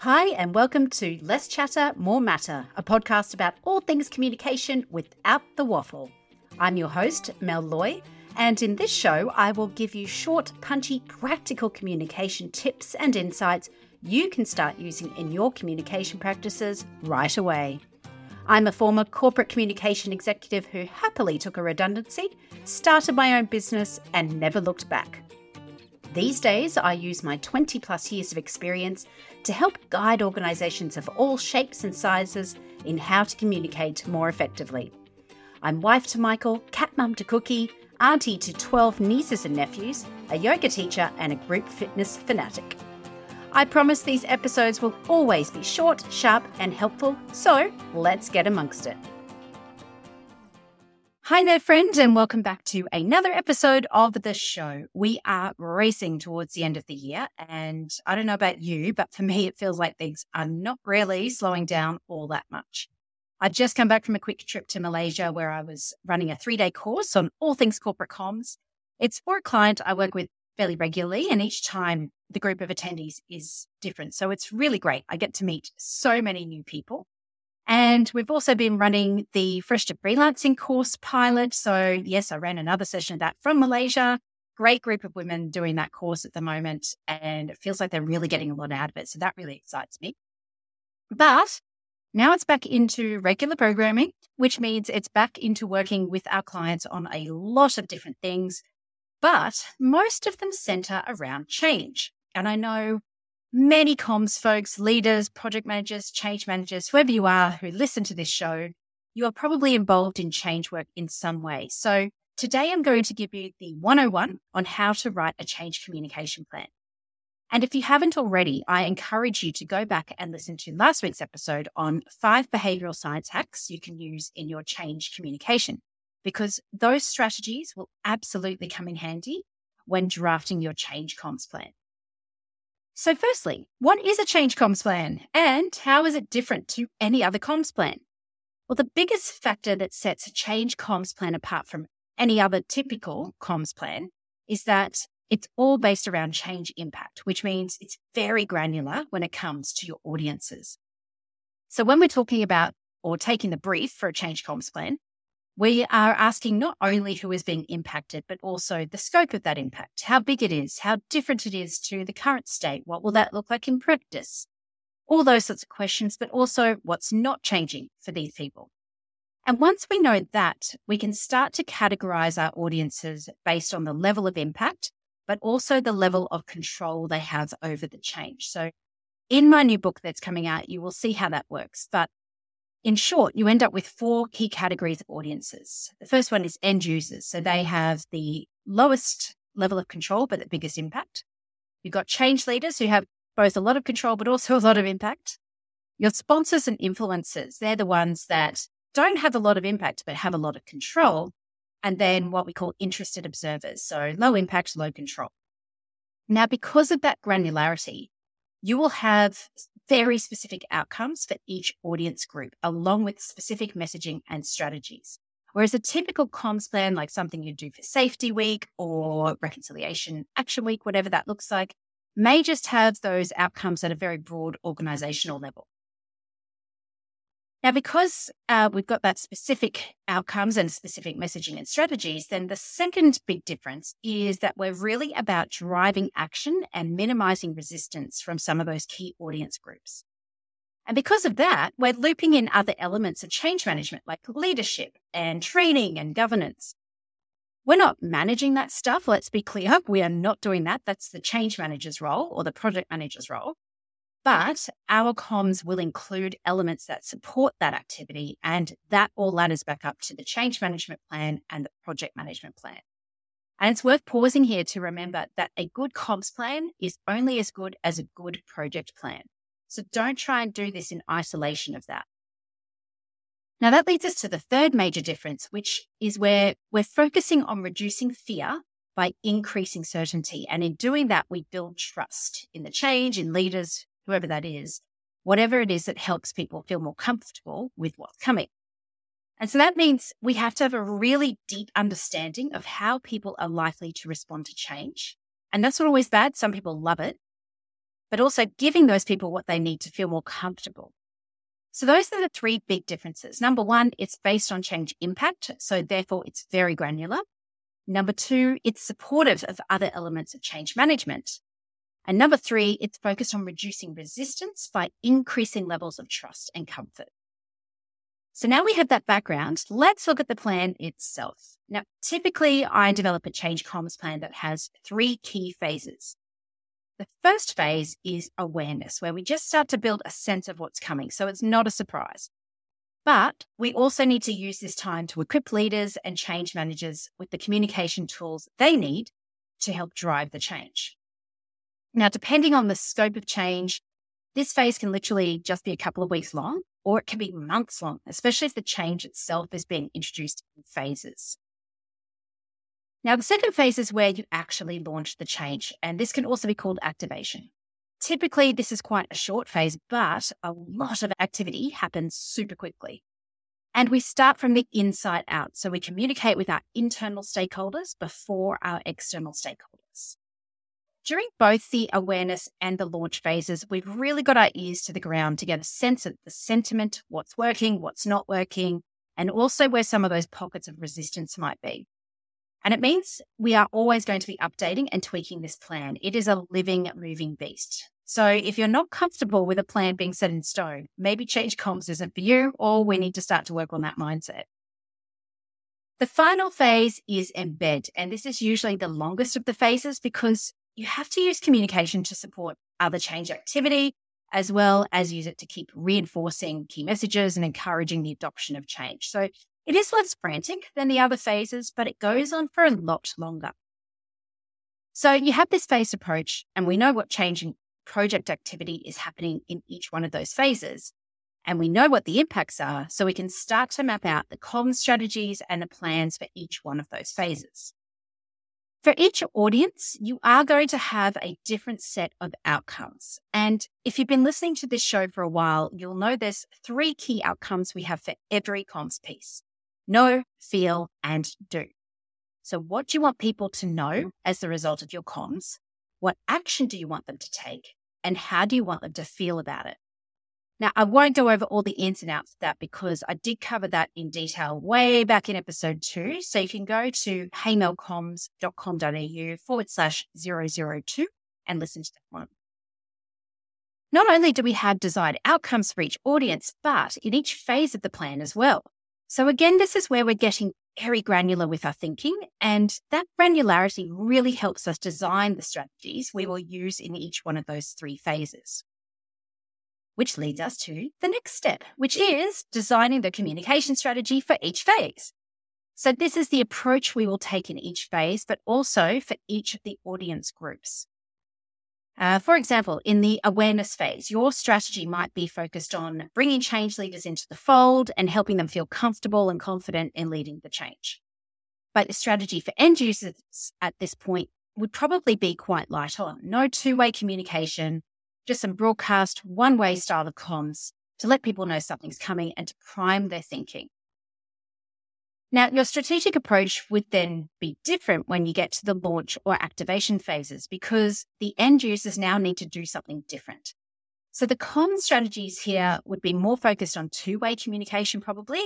Hi, and welcome to Less Chatter, More Matter, a podcast about all things communication without the waffle. I'm your host, Mel Loy, and in this show, I will give you short, punchy, practical communication tips and insights you can start using in your communication practices right away. I'm a former corporate communication executive who happily took a redundancy, started my own business, and never looked back. These days, I use my 20 plus years of experience to help guide organisations of all shapes and sizes in how to communicate more effectively. I'm wife to Michael, cat mum to Cookie, auntie to 12 nieces and nephews, a yoga teacher, and a group fitness fanatic. I promise these episodes will always be short, sharp, and helpful, so let's get amongst it. Hi there, friends, and welcome back to another episode of the show. We are racing towards the end of the year, and I don't know about you, but for me, it feels like things are not really slowing down all that much. I'd just come back from a quick trip to Malaysia where I was running a three day course on all things corporate comms. It's for a client I work with fairly regularly, and each time the group of attendees is different. So it's really great. I get to meet so many new people. And we've also been running the Fresh to Freelancing course pilot. So, yes, I ran another session of that from Malaysia. Great group of women doing that course at the moment. And it feels like they're really getting a lot out of it. So, that really excites me. But now it's back into regular programming, which means it's back into working with our clients on a lot of different things. But most of them center around change. And I know many comms folks, leaders, project managers, change managers, whoever you are who listen to this show, you are probably involved in change work in some way. So today I'm going to give you the 101 on how to write a change communication plan. And if you haven't already, I encourage you to go back and listen to last week's episode on five behavioral science hacks you can use in your change communication, because those strategies will absolutely come in handy when drafting your change comms plan. So, firstly, what is a change comms plan and how is it different to any other comms plan? Well, the biggest factor that sets a change comms plan apart from any other typical comms plan is that it's all based around change impact, which means it's very granular when it comes to your audiences. So, when we're talking about or taking the brief for a change comms plan, we are asking not only who is being impacted, but also the scope of that impact, how big it is, how different it is to the current state. What will that look like in practice? All those sorts of questions, but also what's not changing for these people. And once we know that, we can start to categorize our audiences based on the level of impact, but also the level of control they have over the change. So in my new book that's coming out, you will see how that works. But in short, you end up with four key categories of audiences. The first one is end users. So they have the lowest level of control, but the biggest impact. You've got change leaders who have both a lot of control, but also a lot of impact. Your sponsors and influencers, they're the ones that don't have a lot of impact, but have a lot of control. And then what we call interested observers. So low impact, low control. Now, because of that granularity, you will have very specific outcomes for each audience group, along with specific messaging and strategies. Whereas a typical comms plan, like something you do for safety week or reconciliation action week, whatever that looks like, may just have those outcomes at a very broad organizational level. Now, because uh, we've got that specific outcomes and specific messaging and strategies, then the second big difference is that we're really about driving action and minimizing resistance from some of those key audience groups. And because of that, we're looping in other elements of change management like leadership and training and governance. We're not managing that stuff. Let's be clear. We are not doing that. That's the change manager's role or the project manager's role. But our comms will include elements that support that activity, and that all ladders back up to the change management plan and the project management plan. And it's worth pausing here to remember that a good comms plan is only as good as a good project plan. So don't try and do this in isolation of that. Now, that leads us to the third major difference, which is where we're focusing on reducing fear by increasing certainty. And in doing that, we build trust in the change, in leaders, whoever that is, whatever it is that helps people feel more comfortable with what's coming. And so that means we have to have a really deep understanding of how people are likely to respond to change. And that's not always bad. Some people love it. but also giving those people what they need to feel more comfortable. So those are the three big differences. Number one, it's based on change impact. So therefore it's very granular. Number two, it's supportive of other elements of change management. And number three, it's focused on reducing resistance by increasing levels of trust and comfort. So now we have that background. Let's look at the plan itself. Now, typically I develop a change comms plan that has three key phases. The first phase is awareness, where we just start to build a sense of what's coming. So it's not a surprise. But we also need to use this time to equip leaders and change managers with the communication tools they need to help drive the change. Now, depending on the scope of change, this phase can literally just be a couple of weeks long, or it can be months long, especially if the change itself is being introduced in phases. Now, the second phase is where you actually launch the change, and this can also be called activation. Typically, this is quite a short phase, but a lot of activity happens super quickly. And we start from the inside out. So we communicate with our internal stakeholders before our external stakeholders. During both the awareness and the launch phases, we've really got our ears to the ground to get a sense of the sentiment, what's working, what's not working, and also where some of those pockets of resistance might be. And it means we are always going to be updating and tweaking this plan. It is a living, moving beast. So if you're not comfortable with a plan being set in stone, maybe change comms isn't for you, or we need to start to work on that mindset. The final phase is embed. And this is usually the longest of the phases because you have to use communication to support other change activity, as well as use it to keep reinforcing key messages and encouraging the adoption of change. So it is less frantic than the other phases, but it goes on for a lot longer. So you have this phase approach, and we know what changing project activity is happening in each one of those phases. And we know what the impacts are, so we can start to map out the common strategies and the plans for each one of those phases. For each audience, you are going to have a different set of outcomes. And if you've been listening to this show for a while, you'll know there's three key outcomes we have for every comms piece know, feel, and do. So, what do you want people to know as the result of your comms? What action do you want them to take? And how do you want them to feel about it? Now, I won't go over all the ins and outs of that because I did cover that in detail way back in episode two. So you can go to heymelcomms.com.au forward slash 002 and listen to that one. Not only do we have desired outcomes for each audience, but in each phase of the plan as well. So again, this is where we're getting very granular with our thinking. And that granularity really helps us design the strategies we will use in each one of those three phases. Which leads us to the next step, which is designing the communication strategy for each phase. So this is the approach we will take in each phase, but also for each of the audience groups. Uh, for example, in the awareness phase, your strategy might be focused on bringing change leaders into the fold and helping them feel comfortable and confident in leading the change. But the strategy for end users at this point would probably be quite light on. No two way communication, just some broadcast, one way style of comms to let people know something's coming and to prime their thinking. Now, your strategic approach would then be different when you get to the launch or activation phases because the end users now need to do something different. So the common strategies here would be more focused on two way communication, probably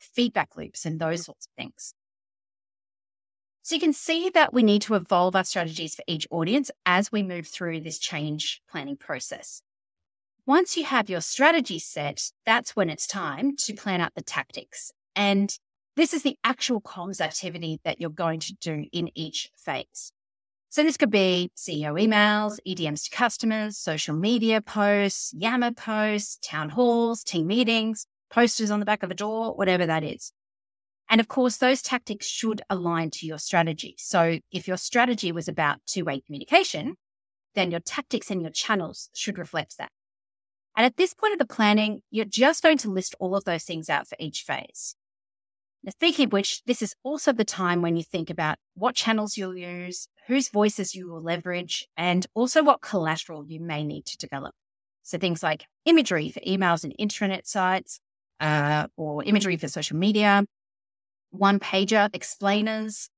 feedback loops and those sorts of things. So you can see that we need to evolve our strategies for each audience as we move through this change planning process. Once you have your strategy set, that's when it's time to plan out the tactics. And this is the actual comms activity that you're going to do in each phase. So this could be CEO emails, EDMs to customers, social media posts, Yammer posts, town halls, team meetings, posters on the back of a door, whatever that is. And of course, those tactics should align to your strategy. So if your strategy was about two way communication, then your tactics and your channels should reflect that. And at this point of the planning, you're just going to list all of those things out for each phase. Now, speaking of which, this is also the time when you think about what channels you'll use, whose voices you will leverage, and also what collateral you may need to develop. So things like imagery for emails and intranet sites, uh, or imagery for social media, one pager explainers,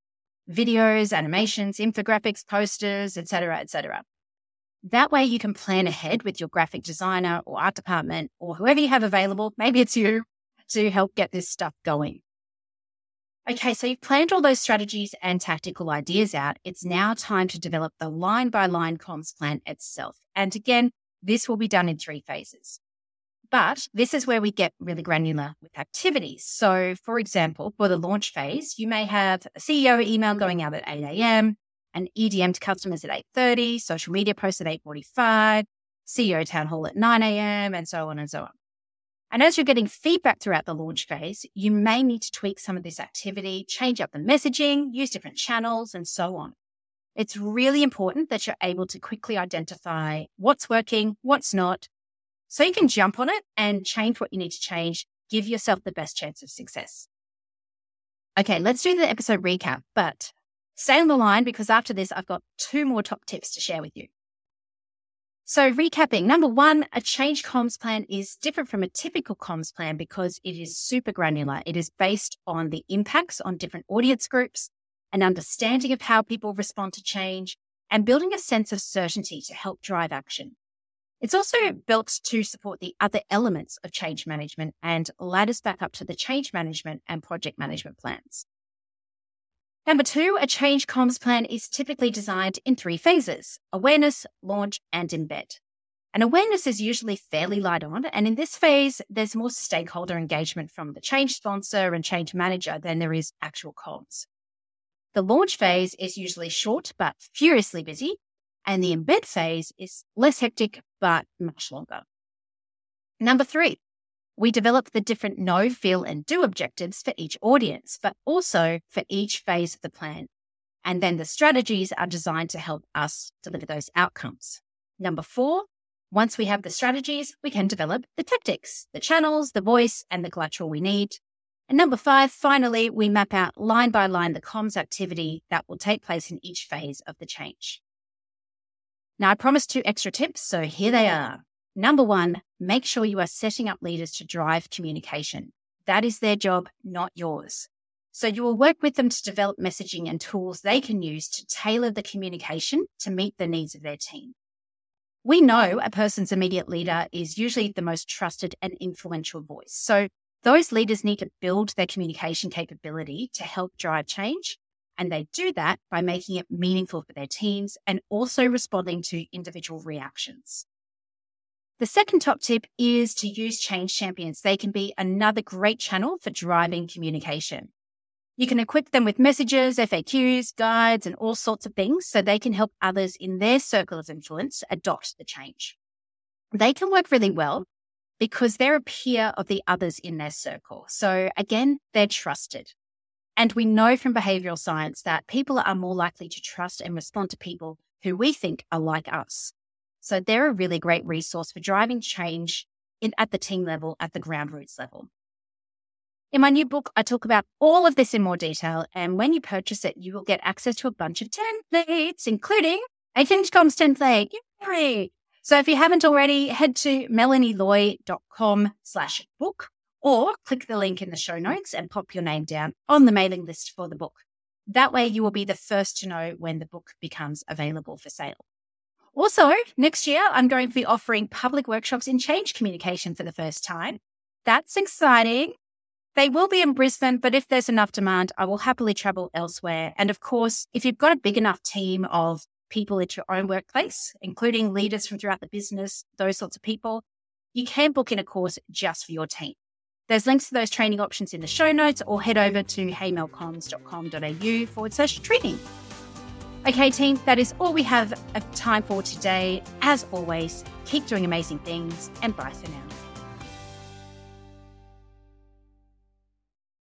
videos, animations, infographics, posters, etc., etc. That way you can plan ahead with your graphic designer or art department or whoever you have available. Maybe it's you to help get this stuff going. Okay, so you've planned all those strategies and tactical ideas out. It's now time to develop the line by line comms plan itself. And again, this will be done in three phases. But this is where we get really granular with activities. So, for example, for the launch phase, you may have a CEO email going out at 8 a.m., an EDM to customers at 8.30, social media posts at 8.45, CEO town hall at 9 a.m., and so on and so on. And as you're getting feedback throughout the launch phase, you may need to tweak some of this activity, change up the messaging, use different channels, and so on. It's really important that you're able to quickly identify what's working, what's not, so you can jump on it and change what you need to change. Give yourself the best chance of success. Okay, let's do the episode recap, but Stay on the line because after this, I've got two more top tips to share with you. So, recapping number one, a change comms plan is different from a typical comms plan because it is super granular. It is based on the impacts on different audience groups, an understanding of how people respond to change, and building a sense of certainty to help drive action. It's also built to support the other elements of change management and ladders back up to the change management and project management plans. Number two, a change comms plan is typically designed in three phases awareness, launch, and embed. And awareness is usually fairly light on. And in this phase, there's more stakeholder engagement from the change sponsor and change manager than there is actual comms. The launch phase is usually short but furiously busy. And the mm-hmm. embed phase is less hectic but much longer. Number three, we develop the different know, feel, and do objectives for each audience, but also for each phase of the plan. And then the strategies are designed to help us deliver those outcomes. Number four, once we have the strategies, we can develop the tactics, the channels, the voice, and the collateral we need. And number five, finally, we map out line by line the comms activity that will take place in each phase of the change. Now, I promised two extra tips, so here they are. Number one, make sure you are setting up leaders to drive communication. That is their job, not yours. So you will work with them to develop messaging and tools they can use to tailor the communication to meet the needs of their team. We know a person's immediate leader is usually the most trusted and influential voice. So those leaders need to build their communication capability to help drive change. And they do that by making it meaningful for their teams and also responding to individual reactions. The second top tip is to use change champions. They can be another great channel for driving communication. You can equip them with messages, FAQs, guides, and all sorts of things so they can help others in their circle of influence adopt the change. They can work really well because they're a peer of the others in their circle. So again, they're trusted. And we know from behavioral science that people are more likely to trust and respond to people who we think are like us. So they're a really great resource for driving change in, at the team level, at the ground roots level. In my new book, I talk about all of this in more detail. And when you purchase it, you will get access to a bunch of templates, including a Comms template. Yay! So if you haven't already, head to melanieloy.com slash book or click the link in the show notes and pop your name down on the mailing list for the book. That way you will be the first to know when the book becomes available for sale. Also, next year, I'm going to be offering public workshops in change communication for the first time. That's exciting. They will be in Brisbane, but if there's enough demand, I will happily travel elsewhere. And of course, if you've got a big enough team of people at your own workplace, including leaders from throughout the business, those sorts of people, you can book in a course just for your team. There's links to those training options in the show notes or head over to heymelcomms.com.au forward slash training. Okay, team, that is all we have uh, time for today. As always, keep doing amazing things and bye for now.